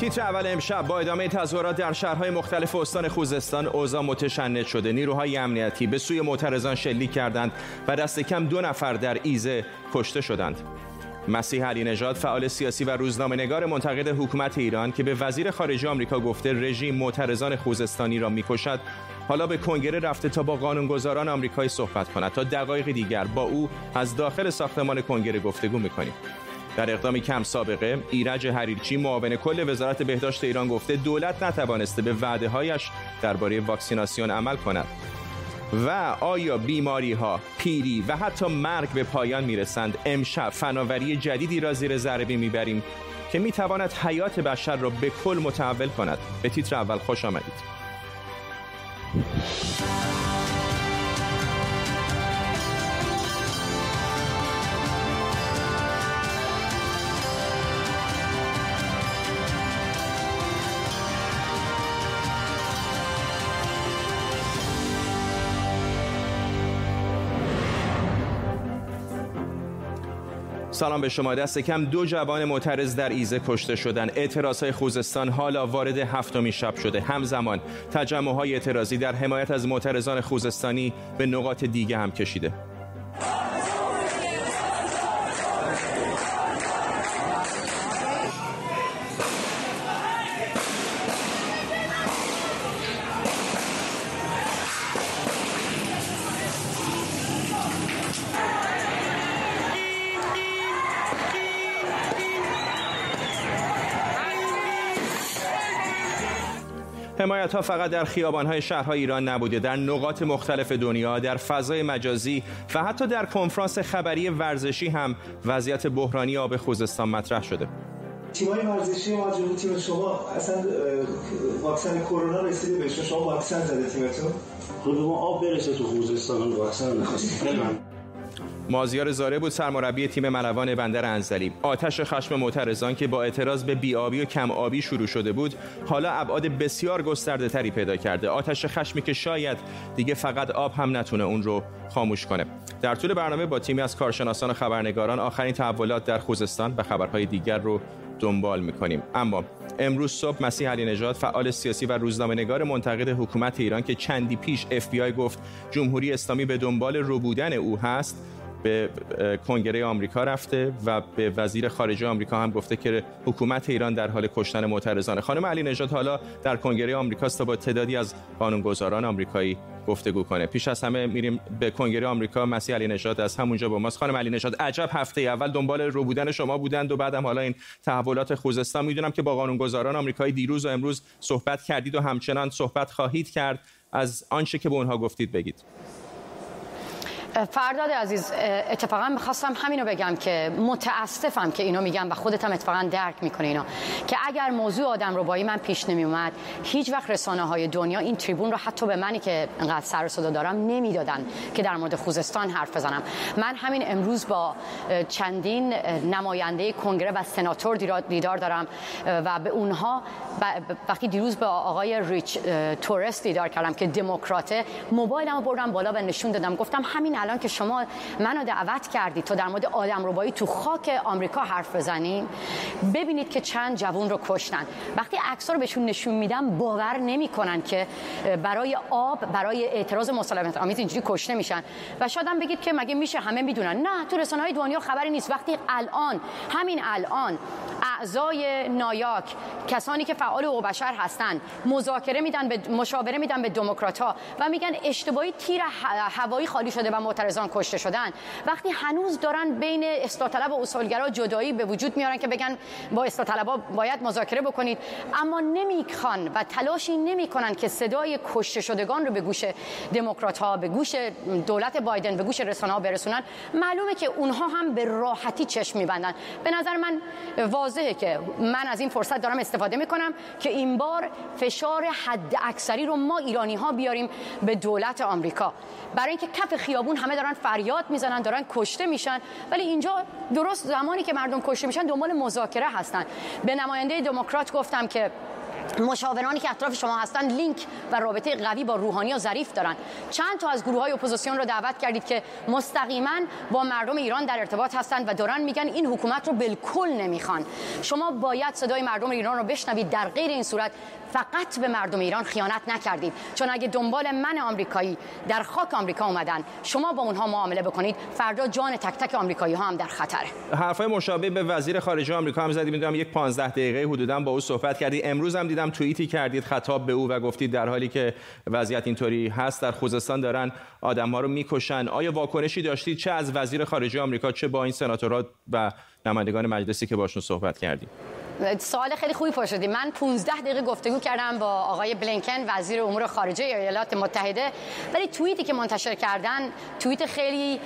تیتر اول امشب با ادامه تظاهرات در شهرهای مختلف استان خوزستان اوضاع متشنج شده. نیروهای امنیتی به سوی معترضان شلیک کردند و دست کم دو نفر در ایزه کشته شدند. مسیح علی نژاد فعال سیاسی و روزنامه نگار منتقد حکومت ایران که به وزیر خارجه آمریکا گفته رژیم معترضان خوزستانی را می‌کشد حالا به کنگره رفته تا با قانونگذاران آمریکایی صحبت کند. تا دقایق دیگر با او از داخل ساختمان کنگره گفتگو می‌کنیم. در اقدامی کم سابقه ایرج حریرچی معاون کل وزارت بهداشت ایران گفته دولت نتوانسته به وعده هایش درباره واکسیناسیون عمل کند. و آیا بیماری ها پیری و حتی مرگ به پایان می‌رسند؟ امشب فناوری جدیدی را زیر ضربه می‌بریم که می‌تواند حیات بشر را به کل متحول کند. به تیتر اول خوش آمدید. سلام به شما. دست کم دو جوان معترض در ایزه کشته شدن. اعتراض های خوزستان حالا وارد هفتمی شب شده. همزمان تجمع های اعتراضی در حمایت از معترضان خوزستانی به نقاط دیگه هم کشیده. حمایت ها فقط در خیابان های شهرهای ایران نبوده در نقاط مختلف دنیا در فضای مجازی و حتی در کنفرانس خبری ورزشی هم وضعیت بحرانی آب خوزستان مطرح شده. تیمای ورزشی ما تیم شما اصلا واکسن کرونا رسیده بهش. شما واکسن زده تیمتون؟ خب ما آب برسه تو خوزستان واکسن نخواستیم مازیار زاره بود سرمربی تیم ملوان بندر انزلی. آتش خشم معترضان که با اعتراض به بیابی و کم آبی شروع شده بود حالا ابعاد بسیار گسترده تری پیدا کرده. آتش خشمی که شاید دیگه فقط آب هم نتونه اون رو خاموش کنه. در طول برنامه با تیمی از کارشناسان و خبرنگاران آخرین تحولات در خوزستان و خبرهای دیگر رو دنبال می‌کنیم. اما امروز صبح مسیح علی نژاد فعال سیاسی و روزنامه نگار منتقد حکومت ایران که چندی پیش اف گفت جمهوری اسلامی به دنبال رو بودن او هست به کنگره آمریکا رفته و به وزیر خارجه آمریکا هم گفته که حکومت ایران در حال کشتن معترضان خانم علی نژاد حالا در کنگره آمریکا است با تعدادی از قانونگذاران آمریکایی گفتگو کنه. پیش از همه میریم به کنگره آمریکا. مسیح علی نژاد از همونجا با ماست. خانم علی نژاد عجب هفته اول دنبال رو بودن شما بودند و بعدم حالا این تحولات خوزستان. می‌دونم که با قانونگذاران آمریکایی دیروز و امروز صحبت کردید و همچنان صحبت خواهید کرد. از آنچه که به اونها گفتید بگید. فرداد عزیز اتفاقا می‌خواستم همینو بگم که متاسفم که اینو میگم و خودت هم اتفاقا درک می‌کنه اینا که اگر موضوع آدم ربایی من پیش نمیومد هیچ وقت رسانه های دنیا این تریبون رو حتی به منی که انقدر سر صدا دارم نمی‌دادن که در مورد خوزستان حرف بزنم. من همین امروز با چندین نماینده کنگره و سناتور دیدار دارم و به اونها وقتی دیروز با آقای ریچ تورست دیدار کردم که دموکراته موبایلمو بردم بالا و نشون دادم گفتم همین الان که شما منو دعوت کردید تا در مورد آدم ربایی تو خاک آمریکا حرف بزنیم ببینید که چند جوون رو کشتن. وقتی عکس رو بهشون نشون میدم باور نمی‌کنن که برای آب برای اعتراض مسالمت آمیز اینجوری کشته میشن. و شاید بگید که مگه میشه همه می‌دونن؟ نه تو رسانه های دنیا خبری نیست. وقتی الان همین الان اعضای نایاک کسانی که فعال و بشر هستن مذاکره میدن به مشاوره میدن به دموکرات ها و میگن اشتباهی تیر هوایی خالی شده و معترضان کشته شدن. وقتی هنوز دارن بین اصلاح طلب و اصولگرا جدایی به وجود میارن که بگن با اصلاح طلبا باید مذاکره بکنید اما نمی‌خوان و تلاشی نمی‌کنن که صدای کشته شدگان رو به گوش دموکرات ها به گوش دولت بایدن به گوش رسانه ها برسونن. معلومه که اونها هم به راحتی چشم میبندن. به نظر من واضحه که من از این فرصت دارم استفاده می‌کنم که این بار فشار حد اکثری رو ما ایرانی ها بیاریم به دولت آمریکا. برای اینکه کف خیابون همه دارن فریاد می‌زنن دارن کشته میشن. ولی اینجا درست زمانی که مردم کشته میشن دنبال مذاکره هستن. به نماینده دموکرات گفتم که مشاورانی که اطراف شما هستن لینک و رابطه قوی با روحانی و ظریف دارن. چند تا از گروه های اپوزیسیون رو دعوت کردید که مستقیما با مردم ایران در ارتباط هستند و دارن میگن این حکومت رو بالکل نمی‌خوان. شما باید صدای مردم ایران رو بشنوید در غیر این صورت. فقط به مردم ایران خیانت نکردید. چون اگه دنبال من آمریکایی در خاک آمریکا اومدن شما با اونها معامله بکنید فردا جان تک تک آمریکایی ها هم در خطره. حرفای مشابه به وزیر خارجه آمریکا هم زدید می‌دونم یک 15 دقیقه حدودا با او صحبت کردی. امروز هم دیدم توییتی کردید خطاب به او و گفتید در حالی که وضعیت اینطوری هست در خوزستان دارن آدم ها رو می‌کشن. آیا واکنشی داشتید؟ چه از وزیر خارجه آمریکا چه با این سناتورها و نمایندگان مجلسی که باشون صحبت کردید سوال خیلی خوبی پرسیدی. من 15 دقیقه گفتگو کردم با آقای بلینکن وزیر امور خارجه ایالات متحده. ولی توییتی که منتشر کردن توییت خیلی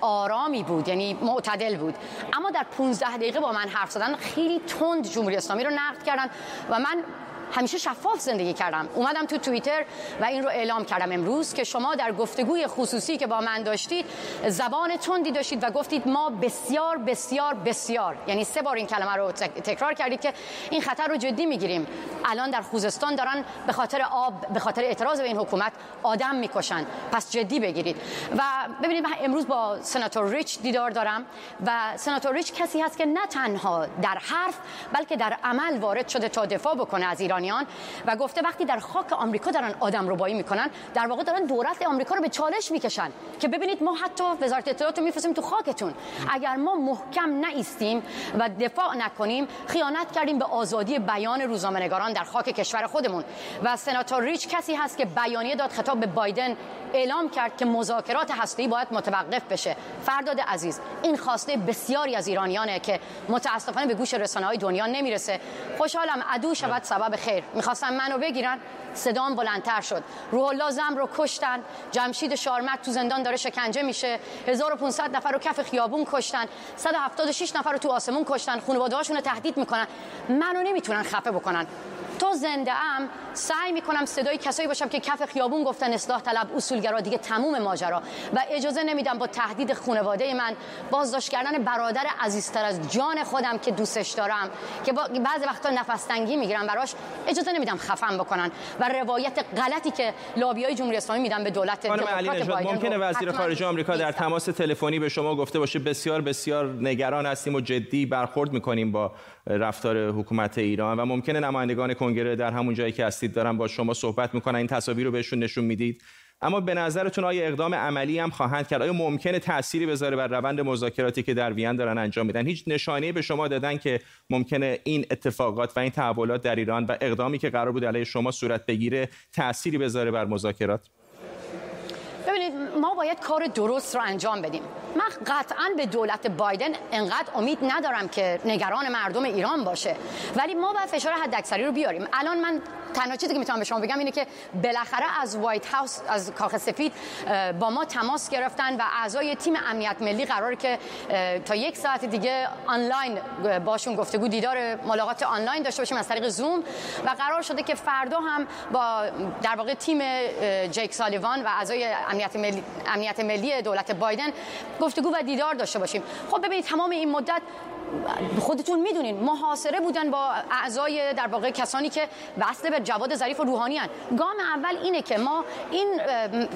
آرامی بود یعنی معتدل بود. اما در 15 دقیقه با من حرف زدن خیلی تند جمهوری اسلامی رو نقد کردن و من همیشه شفاف زندگی کردم. اومدم تو توییتر و این رو اعلام کردم امروز که شما در گفتگوی خصوصی که با من داشتید زبان تندی داشتید و گفتید ما بسیار بسیار بسیار یعنی سه بار این کلمه رو تکرار کردید که این خطر رو جدی می‌گیریم. الان در خوزستان دارن به خاطر آب به خاطر اعتراض به این حکومت آدم می‌کشن. پس جدی بگیرید. و ببینید من امروز با سناتور ریچ دیدار دارم و سناتور ریچ کسی هست که نه تنها در حرف بلکه در عمل وارد شده تا دفاع بکنه از ایران. و گفته وقتی در خاک آمریکا دارن آدم ربایی می‌کنن در واقع دارن دولت آمریکا رو به چالش می‌کشن که ببینید ما حتی وزارت اطلاعات رو میفرستیم تو خاکتون. اگر ما محکم نایستیم و دفاع نکنیم خیانت کردیم به آزادی بیان روزنامه‌نگاران در خاک کشور خودمون. و سناتور ریچ کسی هست که بیانیه داد خطاب به بایدن اعلام کرد که مذاکرات هسته‌ای باید متوقف بشه. فرداد عزیز این خواسته بسیاری از ایرانیانه که متاسفانه به گوش رسانه‌های دنیا نمی‌رسه. خوشحالم عدو شود سبب خیر. می‌خواستن منو بگیرن صدام بلندتر شد. روح الله زم رو کشتن. جمشید شارمک تو زندان داره شکنجه میشه. 1500 نفر رو کف خیابون کشتن. 176 نفر رو تو آسمون کشتن. خانواده هاشون رو تهدید می‌کنن. منو نمی‌تونن خفه بکنن. تو زنده ام سعی می‌کنم صدای کسایی باشم که کف خیابون گفتن اصلاح طلب اصولگرا دیگه تموم ماجرا. و اجازه نمیدم با تهدید خانواده من بازداشت کردن برادر عزیزتر از جان خودم که دوستش دارم که با بعضی وقتا نفس تنگی می‌گیرم براش اجازه نمیدم خفم بکنن. و روایت غلطی که لابیای جمهوری اسلامی میدن به دولت علی نژاد ممکنه وزیر خارجه آمریکا در تماس تلفنی به شما گفته باشه بسیار بسیار نگران هستیم و جدی برخورد می‌کنیم با رفتار حکومت ایران و ممکنه نمایندگان کنگره در همون جایی که هستید دارن با شما صحبت می‌کنن این تصاویر رو بهشون نشون می‌دید. اما به نظرتون آیا اقدام عملی هم خواهند کرد؟ آیا ممکنه تأثیری بذاره بر روند مذاکراتی که در وین دارن انجام میدن؟ هیچ نشانه به شما دادن که ممکنه این اتفاقات و این تحولات در ایران و اقدامی که قرار بود علیه شما صورت بگیره تأثیری بذاره بر مذاکرات؟ ببینید ما باید کار درست رو انجام بدیم. من قطعا به دولت بایدن انقدر امید ندارم که نگران مردم ایران باشه. ولی ما باید فشار حداکثری رو بیاریم. الان من تنها چیزی که می‌تونم به شما بگم اینه که بالاخره از وایت هاوس از کاخ سفید با ما تماس گرفتن و اعضای تیم امنیت ملی قرار که تا یک ساعت دیگه آنلاین باشون گفتگو دیدار ملاقات آنلاین داشته باشیم از طریق زوم و قرار شده که فردا هم با در واقع تیم جیک سالیوان و اعضای امنیت ملی امنیت ملی دولت بایدن گفتگو و دیدار داشته باشیم. خب ببینید تمام این مدت خودتون می‌دونین. محاصره بودن با اعضای در واقع کسانی که وصل به جواد ظریف و روحانی هن. گام اول اینه که ما این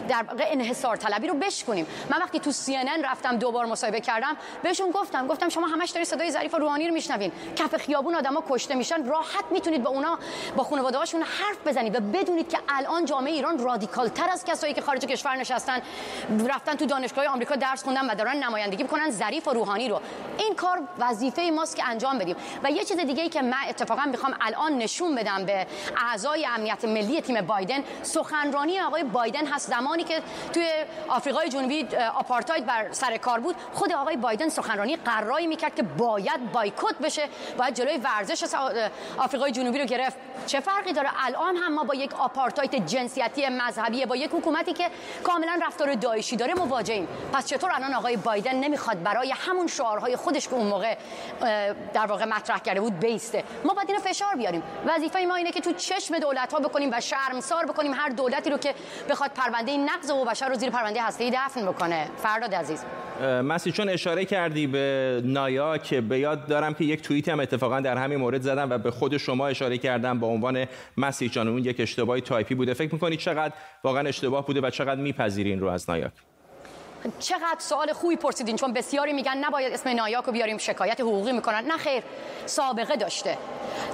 در واقع انحصار طلبی رو بشکنیم. من وقتی تو سی رفتم دو بار مصاحبه کردم بهشون گفتم گفتم شما همش دارید صدای ظریف و روحانی رو میشنوین. کف خیابون آدما کشته میشن. راحت می‌تونید با اونا با خانواده هاشون حرف بزنید و بدونید که الان جامعه ایران رادیکال تر از کسایی که خارج کشور نشستن. رفتن تو دانشگاه آمریکا درس خوندن و دارن نمایندگی می‌کنن ظریف و روحانی رو. این کار وظیفه ماست که انجام بدیم. و یه چیز دیگه ای که من اتفاقا می‌خوام الان نشون بدم به اعضای امنیت ملی تیم بایدن سخنرانی آقای بایدن هست. زمانی که توی آفریقای جنوبی آپارتاید بر سر کار بود خود آقای بایدن سخنرانی قرایی می‌کرد که باید بایکوت بشه. باید جلوی ورزش آفریقای جنوبی رو گرفت. چه فرقی داره؟ الان هم ما با یک آپارتاید جنسیتی مذهبی با یک حکومتی که کاملا رفتار داعشی داره مواجهیم. پس چطور الان آقای بایدن نمی‌خواد برای همون شعارهای خودش که اون موقع در واقع مطرح کرده بود بیسته ما باید اینو فشار بیاریم. وظیفه ما اینه که تو چشم دولت ها بکنیم و شرمسار بکنیم هر دولتی رو که بخواد پرونده نقض و بشر رو زیر پرونده هسته دفن بکنه. فرداد عزیز. مسی چون اشاره کردی به نایا که به یاد دارم که یک توییت هم اتفاقا در همین مورد زدم و به خود شما اشاره کردم با عنوان مسی جان. اون یک اشتباهی تایپی بوده. فکر می‌کنید چقدر واقعا اشتباه بوده و چقدر میپذیرین رو از نایاک؟ چقدر سوال خوبی پرسیدین؟ چون بسیاری میگن نباید اسم نایاک بیاریم شکایت حقوقی می‌کنن. نه خیر سابقه داشته.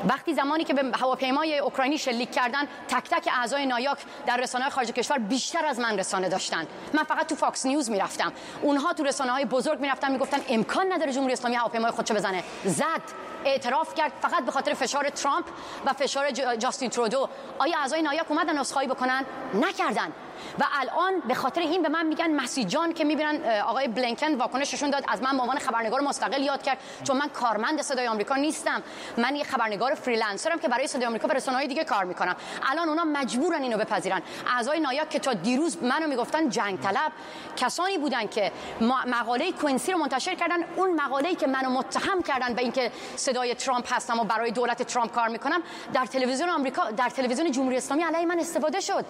وقتی زمانی که به هواپیمای اوکراینی شلیک کردن تک تک اعضای نایاک در رسانه خارج کشور بیشتر از من رسانه داشتن. من فقط تو فاکس نیوز می‌رفتم. اونها تو رسانه های بزرگ می‌رفتن می‌گفتن امکان نداره جمهوری اسلامی هواپیمای خودشو بزنه. زد اعتراف کرد فقط به خاطر فشار ترامپ و فشار جاستین ترودو. آیا اعضای نایاک اومدن عذرخواهی بکنن؟ نکردن. و الان به خاطر این به من میگن مسیح جان که می‌بینن آقای بلینکن واکنششون داد. از من به عنوان خبرنگار مستقل یاد کرد. چون من کارمند صدای آمریکا نیستم. من یه خبرنگار freelancer م که برای صدای آمریکا و رسانه‌های دیگه کار می‌کنم. الان اونا مجبورن اینو بپذیرن. اعضای نایاک که تا دیروز منو می‌گفتن جنگ طلب کسانی بودن که مقاله کوینسی رو منتشر کردن اون مقاله‌ای که منو متهم کردن به اینکه صدای ترامپ هستم و برای دولت ترامپ کار می‌کنم در تلویزیون آمریکا در تلویزیون جمهوری اسلامی علیه من استفاده شد.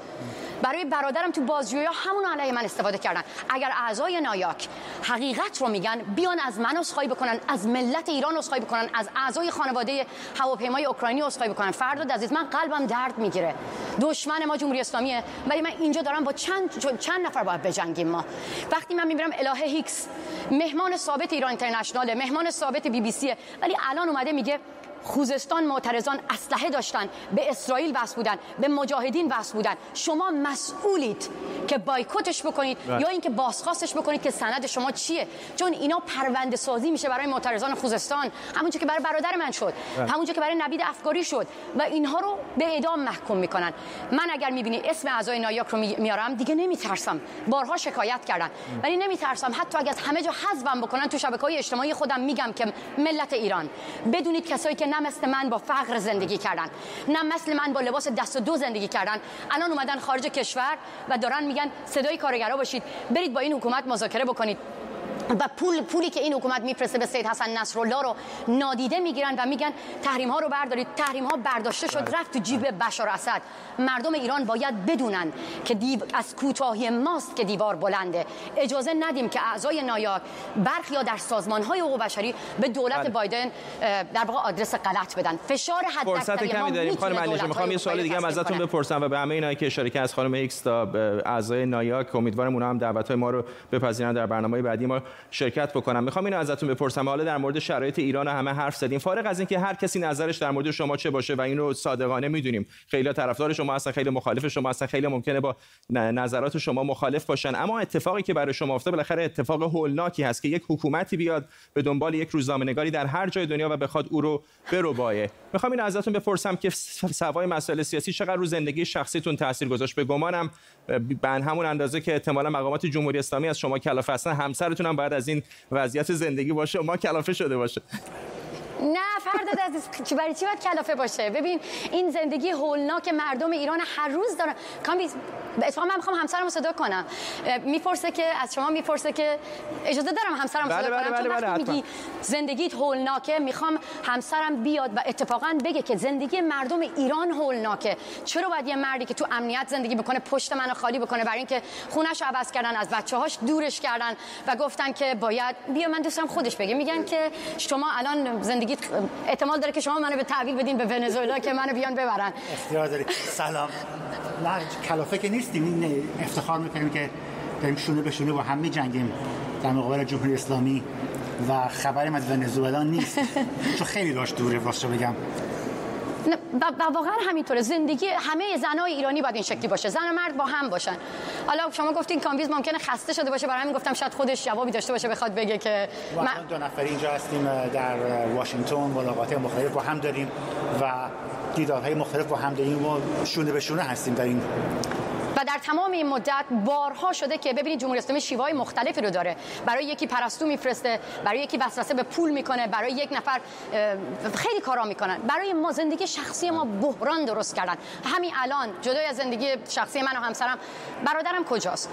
برای برادرم تو بازجویی همون علیه من استفاده کردن. اگر اعضای نایاک حقیقت رو میگن بیان از من عذرخواهی بکنن از ملت ایران عذرخواهی بکنن از اعضای خانواده هواپیمای اوکراینی عذرخواهی بکنن. فردا عزیز من قلبم درد می‌گیره. دشمن ما جمهوری اسلامیه. ولی من اینجا دارم با چند چند نفر باید بجنگیم ما. وقتی من می‌بینم الهه هیکس مهمان ثابت ایران اینترنشنال مهمان ثابت بی بی سی ولی الان اومده میگه خوزستان معترضان اسلحه داشتن به اسرائیل وصل بودن به مجاهدین وصل بودن. شما مسئولید که بایکوتش بکنید بله. یا اینکه بازخواستش بکنید که سند شما چیه. چون اینا پرونده سازی میشه برای معترضان خوزستان. همونجا که برای برادر من شد. بله. همونجا که برای نوید افکاری شد. و اینها رو به اعدام محکوم می‌کنن. من اگر می‌بینی اسم اعضای نایاک رو میارم دیگه نمیترسم. بارها شکایت کردن. ولی نمیترسم. حتی اگر از همه جا حذفم بکنن تو شبکه‌های اجتماعی خودم میگم که ملت ایران. بدونید کسایی که نه مثل من با فقر زندگی کردن نه مثل من با لباس دست و دو زندگی کردن. الان اومدن خارج کشور و دارن میگن صدای کارگرا باشید برید با این حکومت مذاکره بکنید. و پول پولی که این حکومت میفرسته به سید حسن نصرالله رو نادیده می‌گیرن و میگن تحریم ها رو بردارید. تحریم ها برداشته شد بله. رفت تو جیب بشار اسد. مردم ایران باید بدونن که دیو از کوتاهی ماست که دیوار بلنده. اجازه ندیم که اعضای نایاک برخی یا در سازمان های حقوق بشری به دولت بله. بایدن در واقع آدرس غلط بدن. فشار حد فرصت کمی داریم. خانم علیشه می‌خوام یه سوال دیگه هم ازتون بپرسم و به همه اینایی که اشاره که از خانم ایکس تا اعضای نایاک امیدوارم اونها هم دعوت های ما رو بپذیرن در برنامه بعدی. ما شرکت بکنم. می‌خوام اینو ازتون بپرسم. حالا در مورد شرایط ایران همه حرف زدیم. فارغ از اینکه هر کسی نظرش در مورد شما چه باشه و اینو صادقانه می‌دونیم. خیلی طرفدار شما هستن خیلی مخالف شما هستن خیلی ممکنه با نظرات شما مخالف باشن. اما اتفاقی که برای شما افتاد بالاخره اتفاق هولناکی هست که یک حکومتی بیاد به دنبال یک روزنامه‌نگاری در هر جای دنیا و بخواد او رو بربایه. می‌خوام اینو ازتون بپرسم که سوای مسائل سیاسی چقدر رو زندگی شخصیتون تاثیر گذاشت؟ به گمانم به همون اندازه که احتمالا مقامات جمهوری اسلامی از شما کلافه هستن همسرتون هم بعد از این وضعیت زندگی باشه ما کلافه شده باشه. نه فرد عزیز چی برای چی باید کلافه باشه؟ ببین این زندگی هولناک مردم ایران هر روز دارن کامی اتفاقا من می‌خوام همسرم صدا کنم. می‌پرسه که از شما می‌پرسه که اجازه دارم همسرم بله صدا بله کنم؟ بله چون بله میگی زندگیت هولناکه می‌خوام همسرم بیاد و اتفاقا بگه که زندگی مردم ایران هولناکه. چرا باید یه مردی که تو امنیت زندگی بکنه پشت منو خالی بکنه برای اینکه خونش عوض کردن از بچه‌هاش دورش کردن و گفتن که باید بیا من دوستم خودش بگه. میگن که شما الان زندگیت احتمال داره که شما منو به تحویل بدین به ونزوئلا که منو بیان ببرن. اختیار داری سلام. نه کلافه که نیستیم. این افتخار می‌کنیم که داریم شونه به شونه با هم میجنگیم در مقابل جمهوری اسلامی و خبری از ونزوئلا نیست. چون خیلی داشت دوره واسه بگم؟ و واقعا همینطوره. زندگی همه زنای ایرانی باید این شکلی باشه. زن و مرد با هم باشن. حالا شما گفتین کامویز ممکنه خسته شده باشه. برای همین گفتم شاید خودش جوابی داشته باشه بخواد بگه که من دو نفر اینجا هستیم در واشنگتن ملاقات مختلف با هم داریم و دیدارهای مختلف با هم داریم و شونه به شونه هستیم در این در تمام این مدت بارها شده که ببینید جمهوری اسلامی شیوهای مختلفی رو داره. برای یکی پرستو میفرسته برای یکی وسوسه به پول می‌کنه برای یک نفر خیلی کارا می‌کنن. برای ما زندگی شخصی ما بحران درست کردن. همین الان جدای از زندگی شخصی من و همسرم برادرم کجاست؟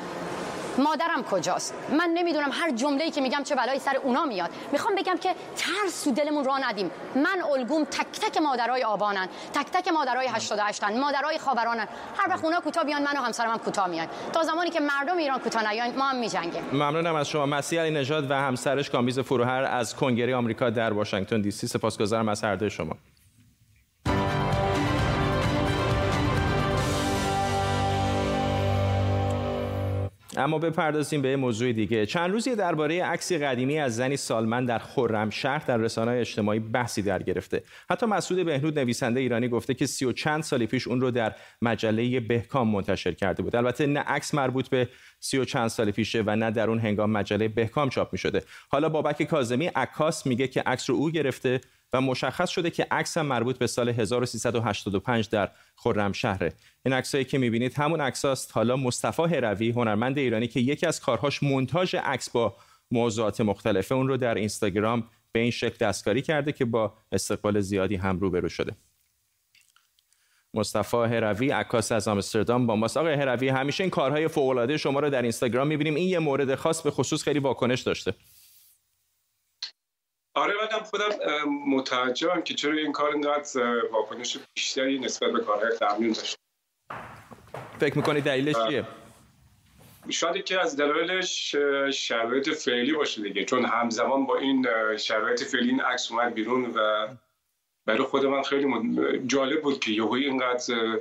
مادرم کجاست؟ من نمی‌دونم هر جمله‌ای که میگم چه بلایی سر اونا میاد. می‌خوام بگم که ترس تو دلمون راه ندیم. من الگوم تک تک مادرای آبانن. تک تک مادرای 88 ان مادرای خاورانن. هر وقت اونا کوتاه بیان من و همسرم هم کوتاه میان. تا زمانی که مردم ایران کوتاه نیان ما هم میجنگیم. ممنونم از شما. مسیح علی نژاد و همسرش کامیز فروهر از کنگره آمریکا در واشنگتن دی سی. سپاسگزارم از هر دوی شما. اما بپردازیم به موضوع دیگه. چند روزی درباره عکسی قدیمی از زنی سالمن در خرمشهر در رسانه اجتماعی بحثی در گرفته. حتی مسعود بهنود نویسنده ایرانی گفته که سی و چند سالی پیش اون رو در مجله بهکام منتشر کرده بود. البته نه عکس مربوط به سی و چند سال پیشه و نه در اون هنگام مجله بهکام چاپ می شده حالا بابک کاظمی عکاس میگه که عکس رو او گرفته و مشخص شده که عکس هم مربوط به سال 1385 در خرمشهره این عکسایی که می‌بینید همون عکساست حالا مصطفی هروی هنرمند ایرانی که یکی از کارهاش مونتاژ عکس با موضوعات مختلفه اون رو در اینستاگرام به این شکل دستکاری کرده که با استقبال زیادی هم روبرو شده. مصطفی هروی عکاس از آمستردام با ماست. آقای هروی همیشه این کارهای فوق العاده شما رو در اینستاگرام می‌بینیم. این یه مورد خاص به خصوص خیلی واکنش داشته. آره منم خودم متوجهم که چرا این کار اینقدر واکنش بیشتری نسبت به کارهای قبلی داشت فکر می‌کنید دلیلش چیه؟ شاید که از دلایلش شرایط فعلی باشه دیگه چون همزمان با این شرایط فعلی این عکس اومد بیرون و برای خود من خیلی جالب بود که یهویی اینقدر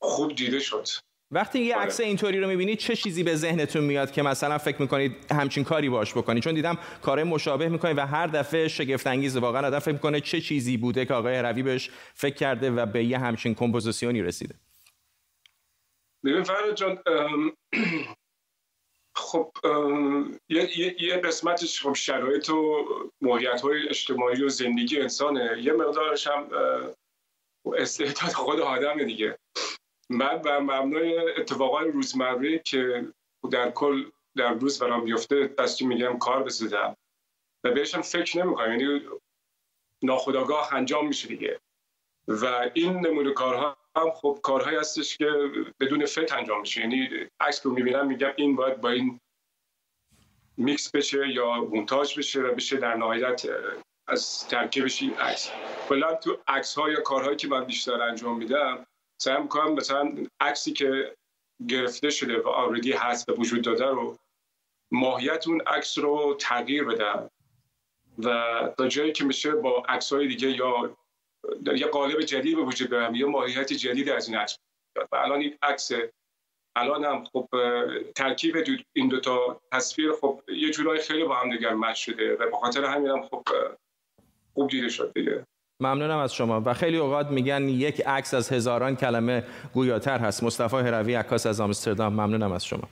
خوب دیده شد وقتی یه عکس اینطوری رو می‌بینید چه چیزی به ذهنتون میاد که مثلا فکر می‌کنید همچین کاری باش بکنید چون دیدم کار مشابه می‌کنید و هر دفعه شگفت انگیزه واقعا آدم فکر می‌کنه چه چیزی بوده که آقای روی بهش فکر کرده و به یه همچین کمپوزیسیونی رسیده. ببین فرد جان خب یه, یه قسمتش خب شرایط و موقعیت های اجتماعی و زندگی انسانه. یه مقدارش هم استعداد خود آدم دیگه. من بر مبنای اتفاقای روزمره که در کل در روز برام میفته دستی میگم کار بسیدم و بهشم فکر نمی‌کنم یعنی ناخداگاه انجام میشه دیگه. و این نمونه کارها هم خب کارهایی هستش که بدون فکر انجام میشه. یعنی عکس رو می‌بینم میگم این باید با این میکس بشه یا مونتاژ بشه و بشه در نهایت از ترکیبش این عکس. کلا تو عکس ها یا کارهایی که من بیشتر انجام میدم سعی می‌کنم مثلا عکسی که گرفته شده و already هست و وجود داره رو ماهیت اون عکس رو تغییر بدم و تا جایی که میشه با عکس های دیگه یا یه قالب جدید به وجود بیارم یا ماهیت جدید از این عکس. و الان این عکس الان هم خب ترکیب این دوتا تصویر خب یه جورایی خیلی با هم دیگر مچ شده و به خاطر همین هم خب خوب دیده شد دیگه. ممنونم از شما. و خیلی اوقات میگن یک عکس از هزاران کلمه گویاتر هست. مصطفی هروی عکاس از آمستردام. ممنونم از شما.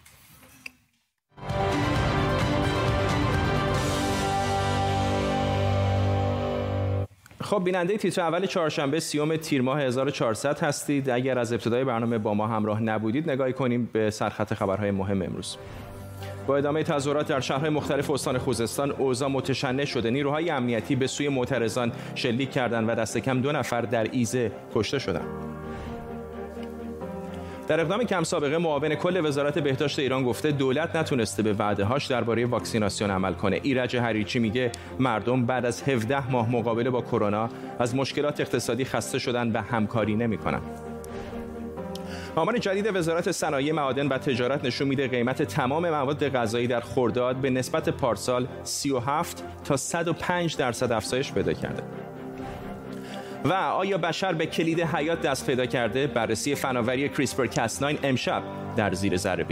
خب بیننده تیتر اول چهارشنبه سیوم تیر ماه 1400 هستید. اگر از ابتدای برنامه با ما همراه نبودید نگاهی کنیم به سرخط خبرهای مهم امروز. با ادامه تظاهرات در شهرهای مختلف استان خوزستان اوضاع متشنج شده. نیروهای امنیتی به سوی معترضان شلیک کردند و دست کم دو نفر در ایزه کشته شدند. در اقدام کم سابقه معاون کل وزارت بهداشت ایران گفته دولت نتونسته به وعده هاش درباره واکسیناسیون عمل کنه. ایرج هریچی میگه مردم بعد از 17 ماه مقابله با کرونا از مشکلات اقتصادی خسته شدن و همکاری نمی‌کنن. آمار جدید وزارت صنایع معادن و تجارت نشون میده قیمت تمام مواد غذایی در خرداد به نسبت پارسال 37 تا 105 درصد افزایش پیدا کرده. و آیا بشر به کلید حیات دست پیدا کرده؟ بررسی فناوری کریسپر کس 9 امشب در زیر ذره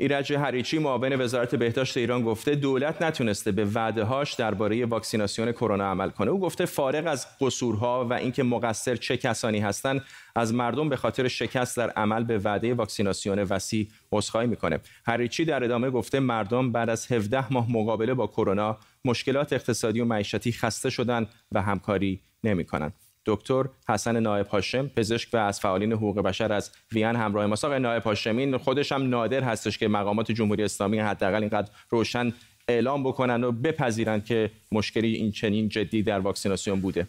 ایرج هریچی معاون وزارت بهداشت ایران گفته دولت نتونسته به وعده هاش درباره واکسیناسیون کرونا عمل کنه. او گفته فارغ از قصورها و اینکه مقصر چه کسانی هستند از مردم به خاطر شکست در عمل به وعده واکسیناسیون وسیع عذرخواهی می‌کنه. هریچی در ادامه گفته مردم بعد از 17 ماه مقابله با کرونا مشکلات اقتصادی و معیشتی خسته شدن و همکاری نمی‌کنند دکتر حسن نایب هاشم پزشک و از فعالین حقوق بشر از وین همراه ما آقای نایب هاشمین خودش هم نادر هستش که مقامات جمهوری اسلامی حداقل اینقدر روشن اعلام بکنن و بپذیرند که مشکلی این چنین جدی در واکسیناسیون بوده.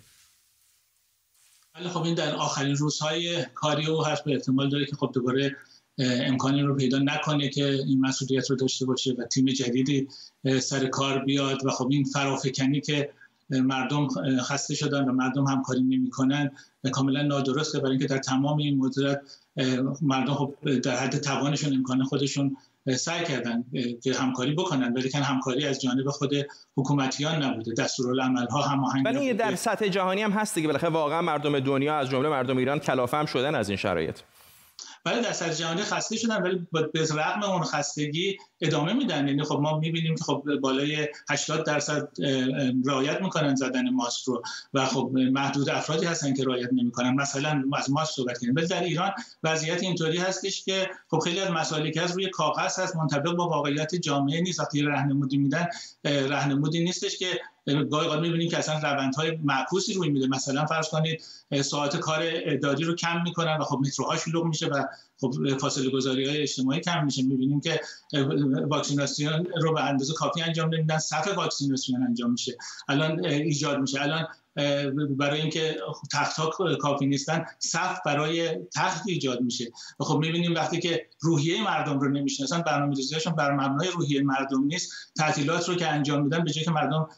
خب این در آخرین روزهای کاری او هست به احتمال داره که خب دوباره امکانی رو پیدا نکنه که این مسئولیت رو داشته باشه و تیم جدیدی سر کار بیاد و خب این فرافکنی که مردم خسته شدن و مردم همکاری نمی‌کنن کاملا نادرسته برای اینکه در تمام این مدت مردم خب در حد توانشون امکان خودشون سعی کردن که همکاری بکنن. ولی کن همکاری از جانب خود حکومتیان نبوده. دستورالعمل ها هماهنگ ولی در سطح جهانی هم هست دیگه. بالاخره واقعا مردم دنیا از جمله مردم ایران کلافه هم شدن از این شرایط. ولی در سطح جهانی خسته شدن ولی به رغم اون خستگی ادامه میدن. یعنی خب ما می‌بینیم که خب بالای 80 درصد رعایت می‌کنن زدن ماسک رو و خب محدود افرادی هستن که رعایت نمی‌کنن. مثلا از ماسک صحبت کنیم ولی در ایران وضعیت اینطوری هستش که خب خیلی از مسائلی که از روی کاغذ هست منطبق با واقعیت جامعه نیست. وقتی راهنمودی میدن راهنمودی نیستش که گاهی اوقات می‌بینیم که اصلا روندهای معکوسی روی میده. مثلا فرض کنید ساعت کار اداری رو کم می‌کنن و خب متروها شلوغ میشه و خب فاصله گذاری های اجتماعی کم میشه. می‌بینیم که واکسیناسیون رو به اندازه کافی انجام نمیدن صف واکسیناسیون انجام میشه. الان ایجاد میشه. الان برای اینکه تخت ها کافی نیستن صف برای تخت ایجاد میشه. و خب می‌بینیم وقتی که روحیه مردم رو نمی‌شناسن برنامه‌ریزیشون بر مبنای روحیه مردم نیست. تعطیلات رو که انجام میدن به جای که مردم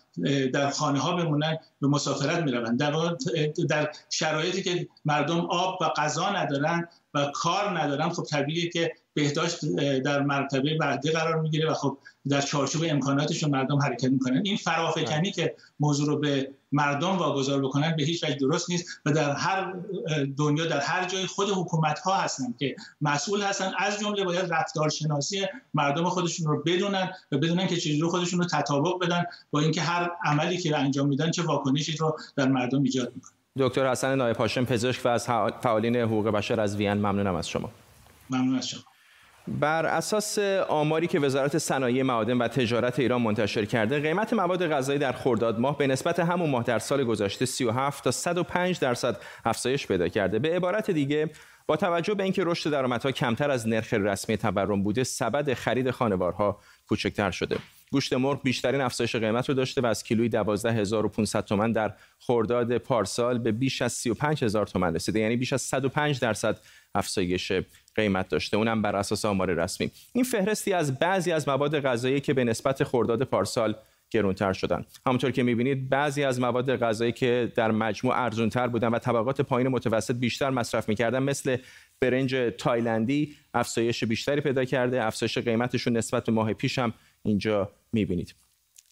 در خانه ها بمونن به مسافرت می‌روند. در, در شرایطی که مردم آب و غذا ندارن و کار ندارن خب طبیعیه که بهداشت در مرتبه بعدی قرار می‌گیره و خب در چارچوب امکاناتشون مردم حرکت می‌کنن. این فرافکنی که موضوع رو به مردم واگذار بکنن به هیچ وجه درست نیست و در هر دنیا در هر جای خود حکومت ها هستن که مسئول هستن. از جمله باید رفتارشناسی مردم خودشون رو بدونن و بدونن که چجوری خودشون رو تطابق بدن با اینکه هر عملی که انجام میدن چه واکنشی رو در مردم ایجاد می‌کنه. دکتر حسن نایب هاشم پزشک و از فعالین حقوق بشر از وین ممنونم از شما. ممنون از شما. بر اساس آماری که وزارت صنایع معادن و تجارت ایران منتشر کرده قیمت مواد غذایی در خرداد ماه به نسبت همون ماه در سال گذشته 37 تا 105 درصد افزایش پیدا کرده. به عبارت دیگه با توجه به اینکه رشد درآمدها کمتر از نرخ رسمی تورم بوده سبد خرید خانوارها کوچکتر شده. گوشت مرغ بیشترین افزایش قیمت رو داشته و از کیلوی 12500 تومان در خرداد پارسال به بیش از 35000 تومان رسیده. یعنی بیش از 105 درصد افزایش قیمت داشته. اونم بر اساس آمار رسمی. این فهرستی از بعضی از مواد غذایی که به نسبت خرداد پارسال گرونتر شدن. همونطور که می‌بینید بعضی از مواد غذایی که در مجموع ارزونتر بودن و طبقات پایین متوسط بیشتر مصرف می‌کردن مثل برنج تایلندی افزایش بیشتری پیدا کرده افزایش قیمتشون نسبت به ماه پیش هم اینجا می‌بینید.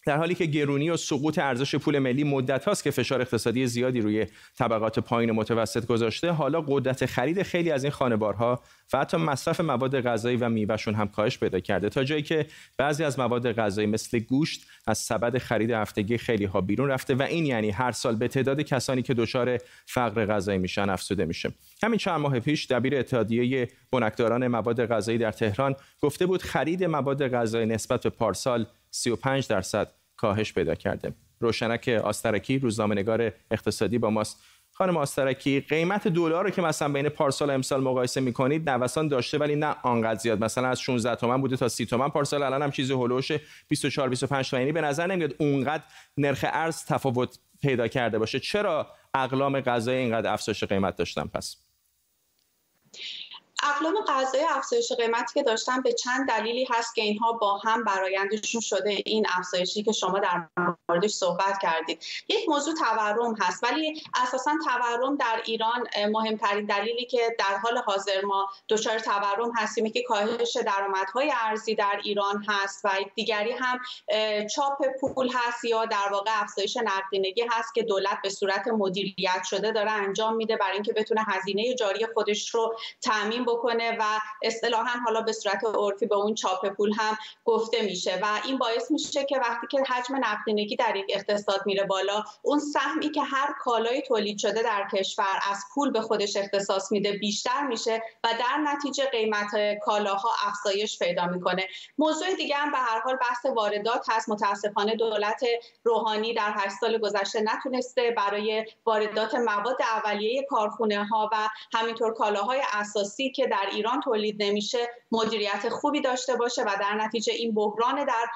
در حالی که گرونی و سقوط ارزش پول ملی مدت هاست که فشار اقتصادی زیادی روی طبقات پایین متوسط گذاشته حالا قدرت خرید خیلی از این خانوارها و حتی مصرف مواد غذایی و میوهشون هم کاهش پیدا کرده. تا جایی که بعضی از مواد غذایی مثل گوشت از سبد خرید هفتگی خیلی ها بیرون رفته و این یعنی هر سال به تعداد کسانی که دچار فقر غذایی میشن افزوده میشه. همین چند ماه پیش دبیر اتحادیه بنکداران مواد غذایی در تهران گفته بود خرید مواد غذایی نسبت به پارسال 35 درصد کاهش پیدا کرده. روشنک آسترکی روزنامه‌نگار اقتصادی با ماست. خانم آسترکی قیمت دلار رو که مثلا بین پارسال و امسال مقایسه می‌کنید نوسان داشته ولی نه آنقدر زیاد. مثلا از 16 تومن بوده تا 30 تومن. پارسال الان هم چیزی هولوش 24 25 تومن یعنی به نظر نمیاد اونقدر نرخ ارز تفاوت پیدا کرده باشه. چرا اقلام غذایی اینقدر افزایش قیمت داشتن؟ پس. اقلام غذای افزایش قیمتی که داشتن به چند دلیلی هست که اینها با هم برایندشون شده این افزایشی که شما در موردش صحبت کردید. یک موضوع تورم هست ولی اساسا تورم در ایران مهمترین دلیلی که در حال حاضر ما دچار تورم هستیم که کاهش درآمدهای ارزی در ایران هست و دیگری هم چاپ پول هست یا در واقع افزایش نقدینگی هست که دولت به صورت مدیریت شده داره انجام میده برای اینکه بتونه هزینه جاری خودش رو تامین بکنه و اصطلاحا حالا به صورت عرفی به اون چاپ پول هم گفته میشه. و این باعث میشه که وقتی که حجم نقدینگی در یک اقتصاد میره بالا اون سهمی که هر کالایی تولید شده در کشور از پول به خودش اختصاص میده بیشتر میشه و در نتیجه قیمت کالاها افزایش پیدا می‌کنه. موضوع دیگه هم به هر حال بحث واردات هست. متاسفانه دولت روحانی در هشت سال گذشته نتونسته برای واردات مواد اولیه کارخونه ها و همینطور کالاهای اساسی که در ایران تولید نمیشه مدیریت خوبی داشته باشه و در نتیجه این بحران در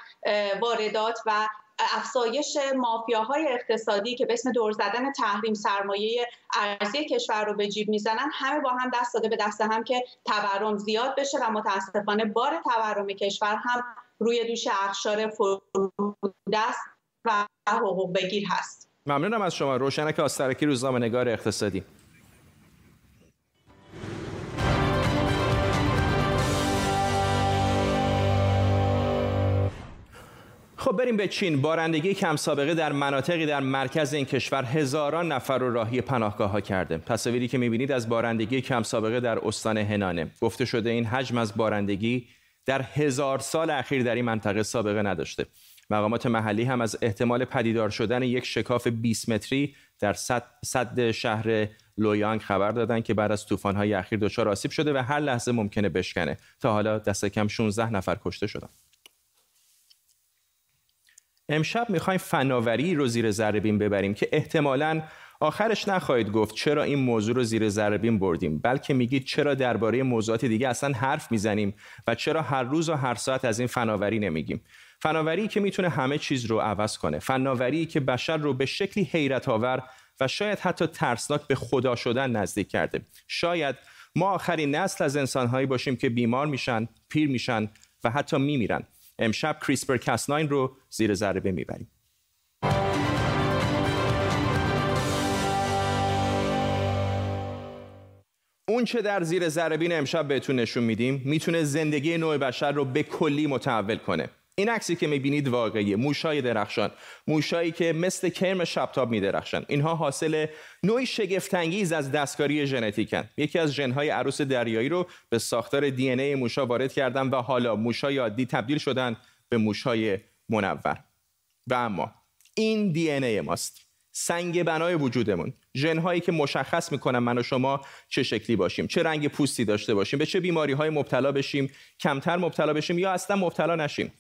واردات و افزایش مافیاهای اقتصادی که به اسم دور زدن تحریم سرمایه ارزی کشور رو به جیب می‌زنن همه با هم دست داده به دست هم که تورم زیاد بشه و متاسفانه بار تورم کشور هم روی دوش اخشار فرودست و حقوق بگیر هست. ممنونم از شما. روشنک آسترکی روزنامه نگار اقتصادی. خب بریم به چین. بارندگی کم سابقه در مناطقی در مرکز این کشور هزاران نفر رو راهی پناهگاه ها کرده تصاویری که می‌بینید از بارندگی کم سابقه در استان هنانه. گفته شده این حجم از بارندگی در هزار سال اخیر در این منطقه سابقه نداشته. مقامات محلی هم از احتمال پدیدار شدن یک شکاف 20 متری در صد شهر لویانگ خبر دادن که بعد از طوفان‌های اخیر دچار آسیب شده و هر لحظه ممکنه بشکنه. تا حالا دست کم 16 نفر کشته شدن. امشب می‌خوایم فناوری رو زیر ذره ببریم که احتمالاً آخرش نخواهید گفت چرا این موضوع رو زیر ذره بردیم بلکه میگید چرا درباره موضوعات دیگه اصلا حرف می‌زنیم و چرا هر روز و هر ساعت از این فناوری نمیگیم. فناوری که می‌تونه همه چیز رو عوض کنه فناوری که بشر رو به شکلی حیرت آور و شاید حتی ترسناک به خدا شدن نزدیک کرده. شاید ما آخرین نسل از انسانهایی باشیم که بیمار میشن پیر میشن و حتی میمیرن. امشب کریسپر کس 9 رو زیر ضربه می‌بریم اون چه در زیر ذره امشب بهتون نشون میدیم می‌تونه زندگی نوع بشر رو به کلی متحول کنه. این عکسی که می‌بینید واقعیه. موشای درخشان. موشایی که مثل کرم شبتاب میدرخشن. اینها حاصل نوعی شگفتانگیز از دستکاری ژنتیکن. یکی از ژنهای عروس دریایی رو به ساختار دی ای موشا وارد کردن و حالا موشای عادی تبدیل شدن به موشهای منور. و اما این دی ای ماست. سنگ بنای وجودمون. ژنهایی که مشخص می‌کنن من و شما چه شکلی باشیم چه رنگ پوستی داشته باشیم به چه بیماری های مبتلا بشیم کمتر مبتلا بشیم یا اصلا مبتلا نشیم.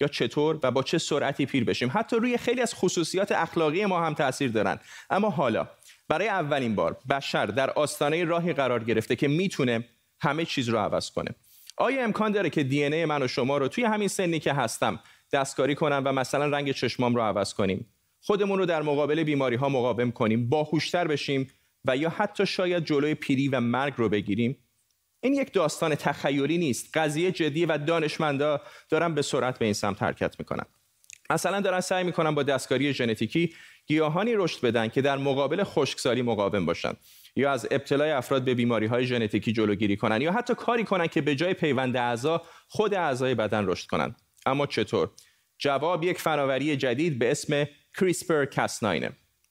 یا چطور و با چه سرعتی پیر بشیم. حتی روی خیلی از خصوصیات اخلاقی ما هم تاثیر دارن. اما حالا برای اولین بار بشر در آستانه راهی قرار گرفته که می‌تونه همه چیز رو عوض کنه. آیا امکان داره که دی ای من و شما رو توی همین سنی که هستم دستکاری کنم و مثلا رنگ چشمام رو عوض کنیم؟ خودمون رو در مقابل بیماری ها مقاوم کنیم باهوشتر بشیم و یا حتی شاید جلوی پیری و مرگ رو بگیریم؟ این یک داستان تخیلی نیست. قضیه جدی و دانشمندا دارن به سرعت به این سمت حرکت می‌کنن. مثلا دارن سعی می‌کنن با دستکاری ژنتیکی گیاهانی رشد بدن که در مقابل خشکسالی مقاوم باشن. یا از ابتلای افراد به بیماری های ژنتیکی جلوگیری کنن یا حتی کاری کنن که به جای پیوند اعضا خود اعضای بدن رشد کنن. اما چطور؟ جواب یک فناوری جدید به اسم کریسپر کاس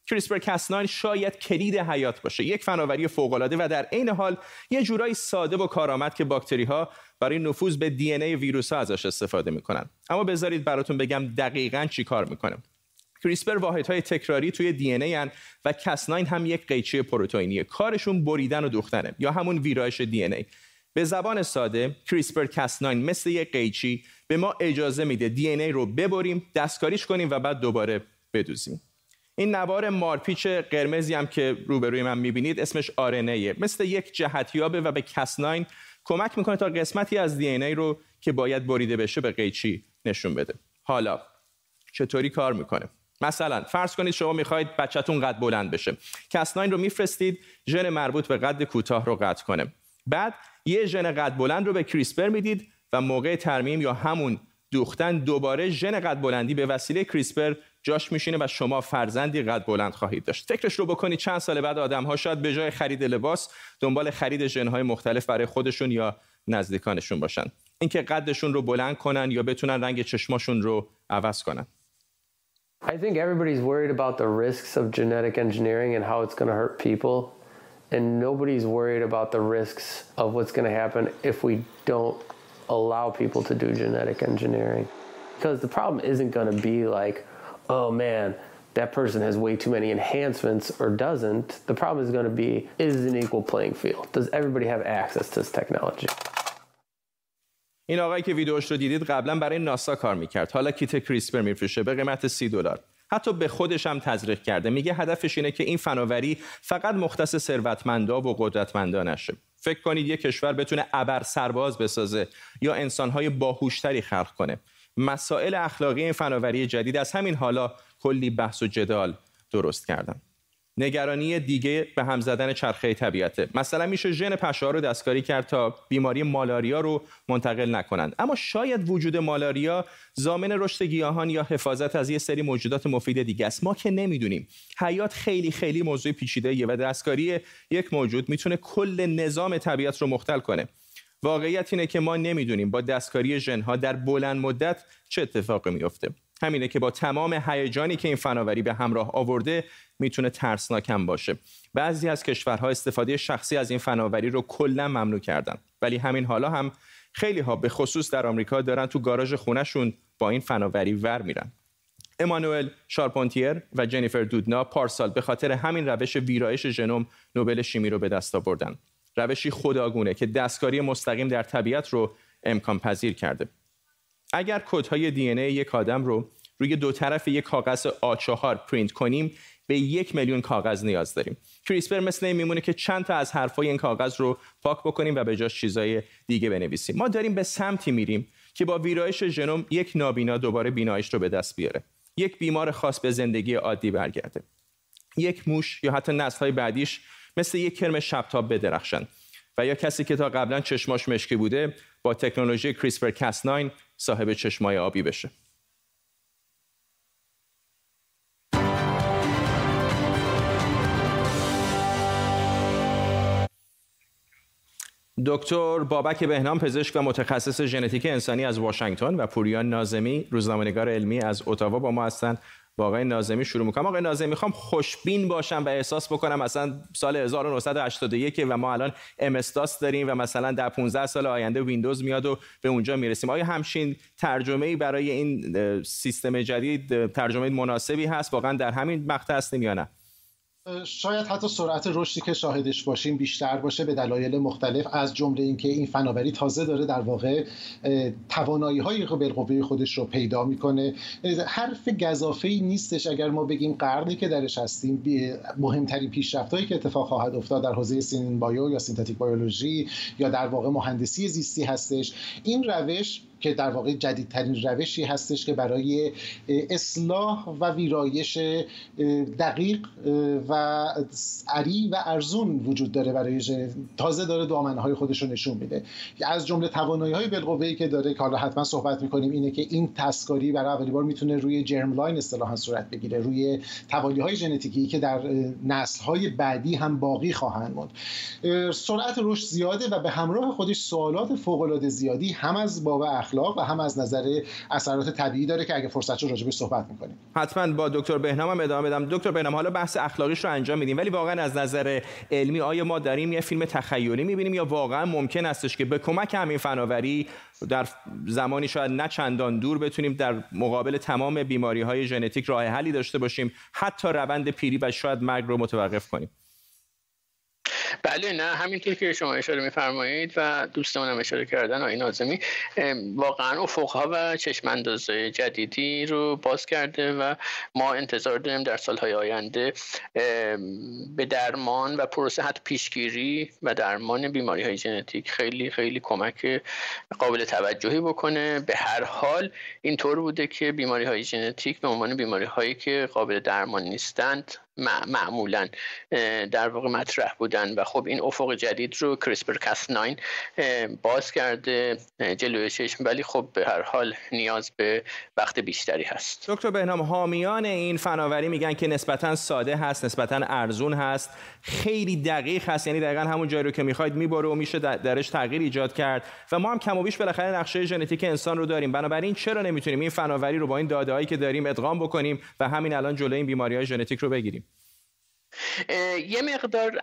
کریسپر کاس شاید کلید حیات باشه. یک فناوری فوق‌العاده و در عین حال یه جورایی ساده و کارآمد که باکتری ها برای نفوذ به دی ان ای ویروس ها ازش استفاده می‌کنن. اما بذارید براتون بگم دقیقا چی کار می‌کنه. کریسپر واحدهای تکراری توی دی ان ای و کاس هم یک قیچی پروتئینیه. کارشون بریدن و دوختنه یا همون ویرایش دی ان ای. به زبان ساده کریسپر کاس مثل یک قیچی به ما اجازه میده دی ای رو ببریم دستکاریش کنیم و بعد دوباره بدوزیم. این نوار مارپیچ قرمزی هم که روبروی من می‌بینید اسمش آرنیه مثل یک جهتیابه و به کسناین کمک می‌کنه تا قسمتی از دی ای رو که باید بریده بشه به قیچی نشون بده. حالا چطوری کار می‌کنه؟ مثلا فرض کنید شما می‌خواید بچهتون قد بلند بشه. کسناین رو میفرستید ژن مربوط به قد کوتاه رو قطع کنه. بعد یه ژن قد بلند رو به کریسپر می‌دید و موقع ترمیم یا همون دوختن دوباره ژن قد بلندی به وسیله کریسپر جاش میشینه و شما فرزندی قد بلند خواهید داشت فکرش رو بکنید چند سال بعد آدم ها شاید به جای خرید لباس دنبال خرید ژنهای مختلف برای خودشون یا نزدیکانشون باشن اینکه قدشون رو بلند کنن یا بتونن رنگ چشماشون رو عوض کنن I think everybody's worried about the risks of genetic engineering and how it's going to hurt people and nobody's worried about the risks of what's going to happen if we don't allow people to do genetic engineering because the problem isn't going to be like oh man, that person has way too many enhancements or doesn't. The problem is going to be is an equal playing field? Does everybody have access to this technology? این آقایی که ویدیوش رو دیدید قبلا برای ناسا کار می‌کرد حالا کیت کریسپر میفروشه به قیمت سی دلار حتی به خودش هم تزریق کرده میگه هدفش اینه که این فناوری فقط مختص ثروتمندا و قدرتمندا نشه فکر کنید یه کشور بتونه ابر سرباز بسازه یا انسانهای باهوشتری خلق کنه مسائل اخلاقی این فناوری جدید از همین حالا کلی بحث و جدال درست کردن. نگرانی دیگه به هم زدن چرخه طبیعته. مثلا میشه ژن پشه رو دستکاری کرد تا بیماری مالاریا رو منتقل نکنند. اما شاید وجود مالاریا زامن رشد گیاهان یا حفاظت از یه سری موجودات مفید دیگه است. ما که نمی‌دونیم. حیات خیلی خیلی موضوع پیچیده و دستکاری یک موجود می‌تونه کل نظام طبیعت رو مختل کنه. واقعیت اینه که ما نمی‌دونیم با دستکاری ژنها در بلند مدت چه اتفاقی میفته همینه که با تمام هیجانی که این فناوری به همراه آورده می‌تونه ترسناکم باشه. بعضی از کشورها استفاده شخصی از این فناوری رو کلا ممنوع کردن. ولی همین حالا هم خیلی ها به خصوص در آمریکا دارن تو گاراژ خونهشون با این فناوری ور میرن. امانوئل شارپونتیر و جنیفر دودنا پارسال به خاطر همین روش ویرایش ژنوم نوبل شیمی رو به دست آوردن. روشی خداگونه که دستکاری مستقیم در طبیعت رو امکان پذیر کرده. اگر کدهای دی ان ای یک آدم رو روی دو طرف یک کاغذ آ4 پرینت کنیم به یک میلیون کاغذ نیاز داریم. کریسپر مثل این میمونه که چند تا از حرفای این کاغذ رو پاک بکنیم و به جاش چیزای دیگه بنویسیم. ما داریم به سمتی میریم که با ویرایش ژنوم یک نابینا دوباره بینایش رو به دست بیاره. یک بیمار خاص به زندگی عادی برگرده. یک موش یا حتی نسل‌های بعدیش مثل یک کرم شبتاب بدرخشن و یا کسی که تا قبلا چشماش مشکی بوده با تکنولوژی کریسپر کاس 9 صاحب چشمای آبی بشه. دکتر بابک بهنام پزشک و متخصص ژنتیک انسانی از واشنگتن و پوریان نازمی روزنامه‌نگار علمی از اتاوا با ما هستند. با آقای نازمی شروع می‌کنم. آقای نازمی می‌خوام خوشبین باشم و احساس بکنم مثلا سال 1981 و ما الان ام داریم و مثلا در 15 سال آینده ویندوز میاد و به اونجا می‌رسیم. آیا همچین ترجمه ای برای این سیستم جدید ترجمه مناسبی هست؟ واقعا در همین مقطع هستیم یا نه؟ شاید حتی سرعت رشدی که شاهدش باشیم بیشتر باشه به دلایل مختلف از جمله اینکه این فناوری تازه داره در واقع توانایی های بالقوه خودش رو پیدا می‌کنه. حرف گزافه ای نیستش اگر ما بگیم قرنی که درش هستیم مهمترین پیشرفت که اتفاق خواهد افتاد در حوزه SynBio یا synthetic biology یا در واقع مهندسی زیستی هستش. این روش که در واقع جدیدترین روشی هستش که برای اصلاح و ویرایش دقیق و عری و ارزون وجود داره برای تازه داره دامنه خودش رو نشون میده. از جمله توانایی های بالقوه که داره که حالا حتما صحبت می‌کنیم اینه که این تسکاری برای اولین بار می‌تونه روی جرم لاین اصطلاحا صورت بگیره روی توالی های ژنتیکی که در نسل های بعدی هم باقی خواهند موند. سرعت رشد زیاده و به همراه خودش سوالات فوق العاده زیادی هم از باب اخلاق و هم از نظر اثرات طبیعی داره که اگه فرصت شد راجبش صحبت می‌کنیم. حتما با دکتر بهنام هم ادامه بدم. دکتر بهنام حالا بحث اخلاقیش رو انجام میدیم ولی واقعا از نظر علمی آیا ما داریم یه فیلم تخیلی می‌بینیم یا واقعا ممکن استش که به کمک همین فناوری در زمانی شاید نه چندان دور بتونیم در مقابل تمام بیماری های ژنتیک راه حلی داشته باشیم حتی روند پیری و شاید مرگ رو متوقف کنیم؟ بله نه همینطور که شما اشاره میفرمایید و دوستان هم اشاره کردن آقای نازمی. واقعا افقها و چشم جدیدی رو باز کرده و ما انتظار داریم در سالهای آینده به درمان و پروسه حتی پیشگیری و درمان بیماری های ژنتیک خیلی خیلی کمک قابل توجهی بکنه. به هر حال اینطور بوده که بیماری های ژنتیک به عنوان بیماری هایی که قابل درمان نیستند معمولا در واقع مطرح بودن و خب این افق جدید رو کریسپر کاس 9 باز کرده جلوی چشم ولی خب به هر حال نیاز به وقت بیشتری هست. دکتر بهنام حامیان این فناوری میگن که نسبتا ساده هست نسبتا ارزون هست خیلی دقیق هست یعنی دقیقا همون جایی رو که می‌خواید می‌بره و میشه درش تغییر ایجاد کرد. و ما هم کم و بیش بالاخره نقشه ژنتیک انسان رو داریم. بنابراین چرا نمی‌تونیم این فناوری رو با این داده که داریم ادغام بکنیم و همین الان جلوی این بیماری های ژنتیک رو بگیریم؟ یه مقدار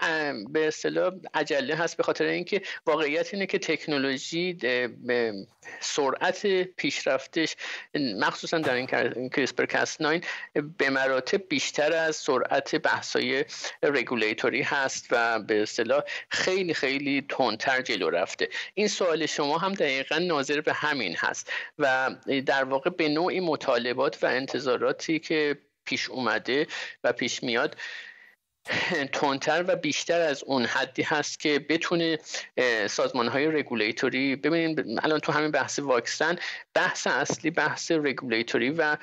به اصطلاح عجله هست به خاطر اینکه واقعیت اینه که تکنولوژی سرعت پیشرفتش مخصوصا در این کریسپر کاس 9 به مراتب بیشتر از سرعت بحثای رگولیتوری هست و به اصطلاح خیلی خیلی تندتر جلو رفته. این سوال شما هم دقیقا ناظر به همین هست و در واقع به نوعی مطالبات و انتظاراتی که پیش اومده و پیش میاد تندتر و بیشتر از اون حدی هست که بتونه سازمان های رگولیتوری ببینید الان تو همین بحث واکسن بحث اصلی بحث رگولیتوری و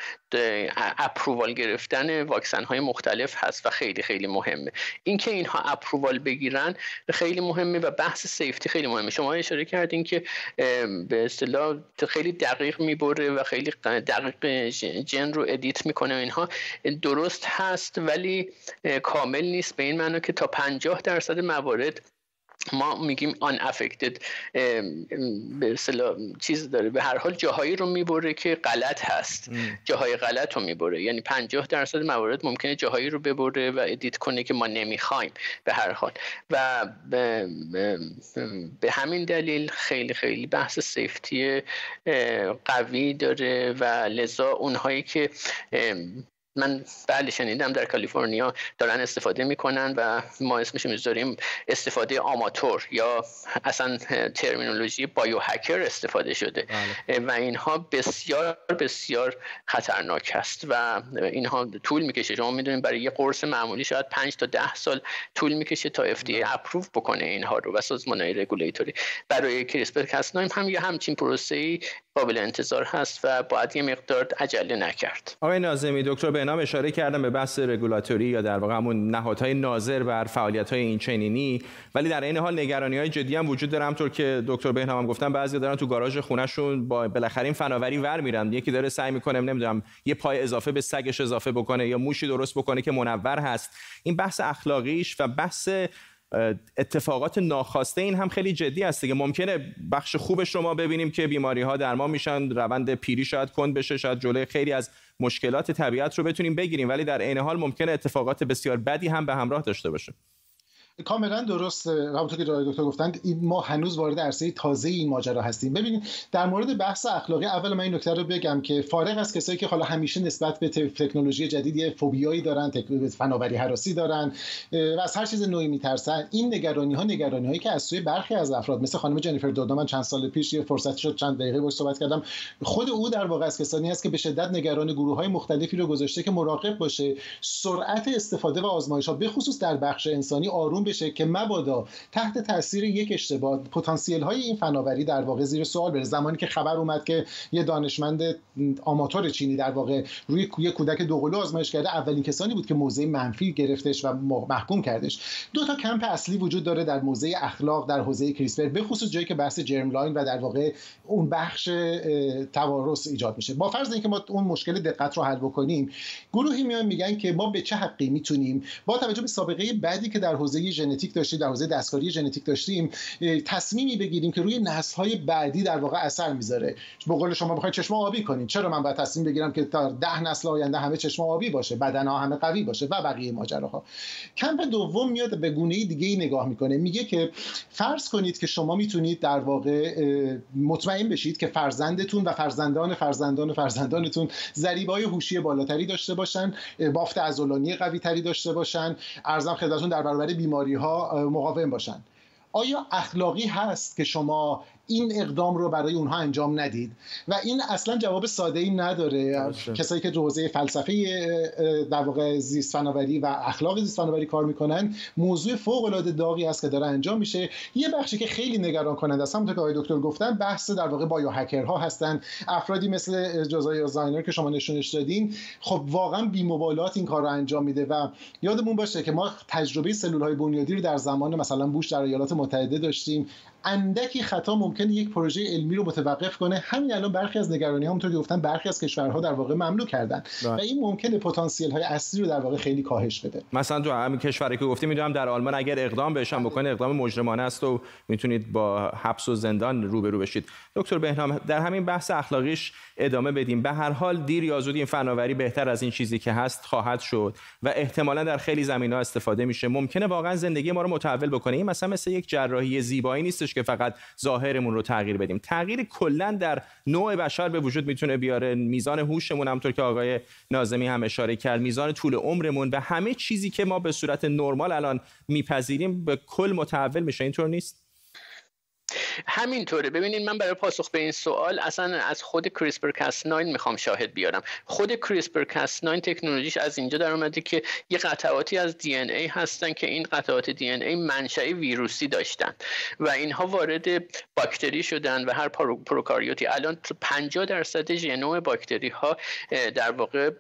approval گرفتن واکسن های مختلف هست و خیلی خیلی مهمه. اینکه اینها approval بگیرن خیلی مهمه و بحث safety خیلی مهمه. شما اشاره کردین که به اصطلاح خیلی دقیق می‌بره و خیلی دقیق ژن رو edit می‌کنه اینها. درست هست ولی کامل نیست. به این معنی که تا 50 درصد موارد ما میگیم unaffected به چیز داره. به هر حال جاهایی رو می‌بره که غلط هست. جاهای غلط رو می‌بره. یعنی 50 درصد موارد ممکنه جاهایی رو ببره و edit کنه که ما نمی‌خوایم به هر حال. و به همین دلیل خیلی خیلی بحث سیفتی قوی داره و لذا اونهایی که من بله شنیدم در کالیفرنیا دارن استفاده می‌کنن و ما اسمش می‌ذاریم استفاده آماتور یا اصلا ترمینولوژی بایو هکر استفاده شده. بله. و اینها بسیار بسیار خطرناک هست و اینها طول می‌کشه. شما می‌دونید برای یه قرص معمولی شاید 5 تا 10 سال طول می‌کشه تا FDA اپروو بکنه اینها رو و سازمان های رگولیتوری. برای کریسپر کاسنایم هم یه همچین پروسه قابل انتظار هست و باید یه مقدار عجله نکرد. آقای نازمی دکتر بهنام اشاره کردم به بحث رگولاتوری یا در واقع همون نهادهای ناظر بر فعالیت های این چنینی ولی در این حال نگرانی های جدی هم وجود داره. همطور که دکتر بهنام هم گفتن بعضی دارن تو گاراژ خونهشون با بالاخره این فناوری ور میرن. یکی داره سعی می‌کنه نمی‌دونم یه پای اضافه به سگش اضافه بکنه یا موشی درست بکنه که منور هست. این بحث اخلاقیش و بحث اتفاقات ناخواسته این هم خیلی جدی است که ممکنه بخش خوبش رو ما ببینیم که بیماری ها درمان میشن روند پیری شاید کند بشه شاید جلوی خیلی از مشکلات طبیعت رو بتونیم بگیریم. ولی در عین حال ممکنه اتفاقات بسیار بدی هم به همراه داشته باشه کاملا درست همونطور که دکتر گفتند ما هنوز وارد عرصه تازه این ماجرا هستیم. ببینید در مورد بحث اخلاقی اول من این نکته رو بگم که فارغ از کسایی که حالا همیشه نسبت به تکنولوژی جدید یه فوبیایی دارن فناوری حراسی دارن و از هر چیز نوعی میترسن این نگرانی ها نگرانی هایی که از سوی برخی از افراد مثل خانم جنیفر دودو من چند سال پیش یه فرصتی شد چند دقیقه باش صحبت کردم. خود او در واقع از کسانی است که به شدت نگران گروه های مختلفی رو گذاشته که مراقب باشه سرعت استفاده و آزمایش ها به در بخش انسانی آروم بشه که مبادا تحت تاثیر یک اشتباه پتانسیل های این فناوری در واقع زیر سوال بره. زمانی که خبر اومد که یه دانشمند آماتور چینی در واقع روی یه کودک دوقلو آزمایش کرده اولین کسانی بود که موضع منفی گرفتش و محکوم کردش. دو تا کمپ اصلی وجود داره در موضع اخلاق در حوزه CRISPR به خصوص جایی که بحث germline و در واقع اون بخش توارث ایجاد میشه. با فرض اینکه ما اون مشکل دقت رو حل بکنیم گروهی میان میگن که ما به چه حقی می‌تونیم؟ با توجه به سابقه بدی که در حوزه ژنتیک داشتیم در حوزه دستکاری ژنتیک داشتیم تصمیمی بگیریم که روی های بعدی در واقع اثر می‌ذاره. به قول شما بخواید چشم آبی کنین. چرا من باید تصمیم بگیرم که تا ده نسل آینده همه چشم آبی باشه ها همه قوی باشه و بقیه ماجراها؟ کمپ دوم میاد به گونه دیگه ای نگاه می‌کنه. میگه که فرض کنید که شما می‌تونید در واقع مطمئن بشید که فرزندتون و فرزندان فرزندان فرزندانتون ضریب های هوشی بالاتری داشته باشن بافت عضلانی قوی تری داشته باشن. ارزم خدمتتون در برابر بیماری ها مقاوم باشن. آیا اخلاقی هست که شما این اقدام رو برای اونها انجام ندید و این اصلا جواب ساده ای نداره کسایی که حوزه فلسفه در واقع زیست فناوری و اخلاق زیست فناوری کار می‌کنن موضوع فوق العاده داغی است که داره انجام میشه. یه بخشی که خیلی نگران کننده است همونطور که آقای دکتر گفتن بحث در واقع بایو هکرها هستن. افرادی مثل جزای زاینر که شما نشونش دادین خب واقعا بی مبالات این کار رو انجام میده و یادمون باشه که ما تجربه سلول های بنیادی رو در زمان مثلا بوش در ایالات متحده داشتیم. اندکی خطا ممکن یک پروژه علمی رو متوقف کنه. همین الان برخی از نگرانی همونطور که گفتن برخی از کشورها در واقع ممنوع کردن. و بله. این ممکنه پتانسیل های اصلی رو در واقع خیلی کاهش بده. مثلا تو همین کشوری که گفتیم می‌دونم در آلمان اگر اقدام بهشون بکنه اقدام مجرمانه است و می‌تونید با حبس و زندان روبرو بشید. دکتر بهنام در همین بحث اخلاقیش ادامه بدیم. به هر حال دیر یا زود این فناوری بهتر از این چیزی که هست خواهد شد و احتمالا در خیلی زمین‌ها استفاده میشه. ممکنه واقعا زندگی ما رو متحول بکنه. این مثلا مثل یک جراحی زیبایی نیستش که فقط ظاهرمون رو تغییر بدیم. تغییر کلا در نوع بشر به وجود می‌تونه بیاره. میزان هوشمون همونطور که آقای نازمی هم اشاره کرد میزان طول عمرمون و همه چیزی که ما به صورت نرمال الان میپذیریم به کل متحول میشه. اینطور نیست؟ همینطوره. ببینید من برای پاسخ به این سوال اصلا از خود کریسپر کاس 9 می‌خوام شاهد بیارم. خود کریسپر کاس 9 تکنولوژیش از اینجا در اومده که یه قطعاتی از دی ان ای هستن که این قطعات دی ان ای منشأ ویروسی داشتن و اینها وارد باکتری شدن و هر پروکاریوتی. الان 50 درصد ژنوم باکتری ها در واقع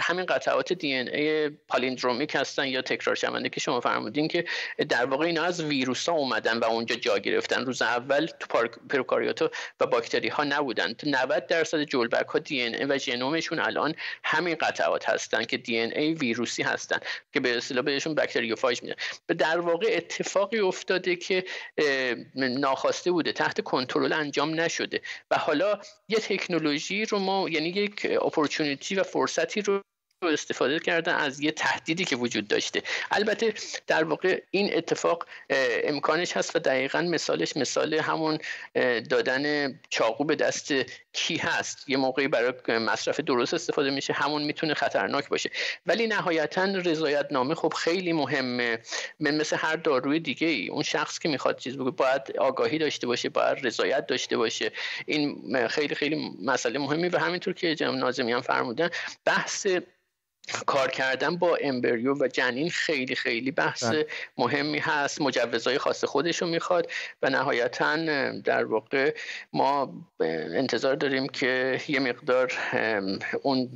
همین قطعات دی ان ای پالندرومیک هستن یا تکرار شونده که شما فرمودین که در واقع اینا از ویروس ها اومدن و اونجا جا گرفتن. روز تو پروکاریوت و باکتری ها نبودن 90 درصد جلبک ها دی ای و ژنومشون الان همین قطعات هستن که دی ای ویروسی هستن که به اصطلاح بهشون باکتریوفاژ میدن. در واقع اتفاقی افتاده که ناخواسته بوده تحت کنترل انجام نشده. و حالا یه تکنولوژی رو ما یعنی یک اپورتونیتی و فرصتی رو استفاده کردن از یه تهدیدی که وجود داشته. البته در واقع این اتفاق امکانش هست و دقیقا مثالش مثال همون دادن چاقو به دست کی هست. یه موقعی برای مصرف درست استفاده میشه همون می‌تونه خطرناک باشه. ولی نهایتا رضایت نامه خب خیلی مهمه. مثل هر داروی دیگه ای اون شخص که می‌خواد چیز بگه باید آگاهی داشته باشه باید رضایت داشته باشه. این خیلی خیلی مسئله مهمی و همینطور که جناب ناظمی هم فرمودن بحث کار کردن با امبریو و جنین خیلی خیلی بحث بله. مهمی هست مجوزهای خاص خودش رو می‌خواد و نهایتا در واقع ما انتظار داریم که یه مقدار اون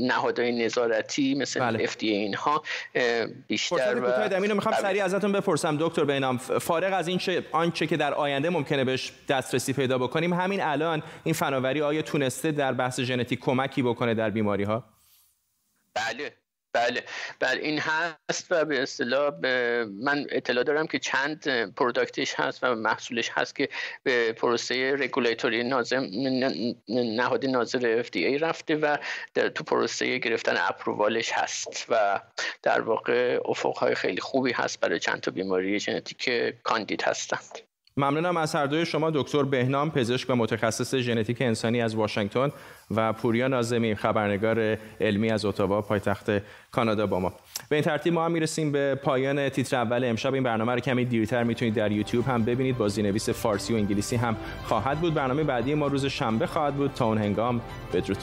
نهادهای نظارتی مثل بله. FDA اینها بیشتر و اینو می‌خوام بله. سریع ازتون بپرسم دکتر بینام فارغ از این چه آنچه که در آینده ممکنه بهش دسترسی پیدا بکنیم همین الان این فناوری آیا تونسته در بحث ژنتیک کمکی بکنه در بیماری ها بله بله. بله این هست و به اصطلاح من اطلاع دارم که چند پروداکتش هست و محصولش هست که به پروسه رگولیتوری نازم نهاد ناظر FDA رفته و تو پروسه گرفتن اپرووالش هست و در واقع افقهای خیلی خوبی هست برای چند تا بیماری ژنتیک کاندید هستند. ممنونم از هر دوی شما دکتر بهنام پزشک و متخصص ژنتیک انسانی از واشنگتن و پوریا نازمی خبرنگار علمی از اتاوا پایتخت کانادا با ما. به این ترتیب ما هم می‌رسیم به پایان تیتر اول. امشب این برنامه رو کمی دیرتر می‌تونید در یوتیوب هم ببینید. با زیرنویس فارسی و انگلیسی هم خواهد بود. برنامه بعدی ما روز شنبه خواهد بود. تا اون هنگام بدرود.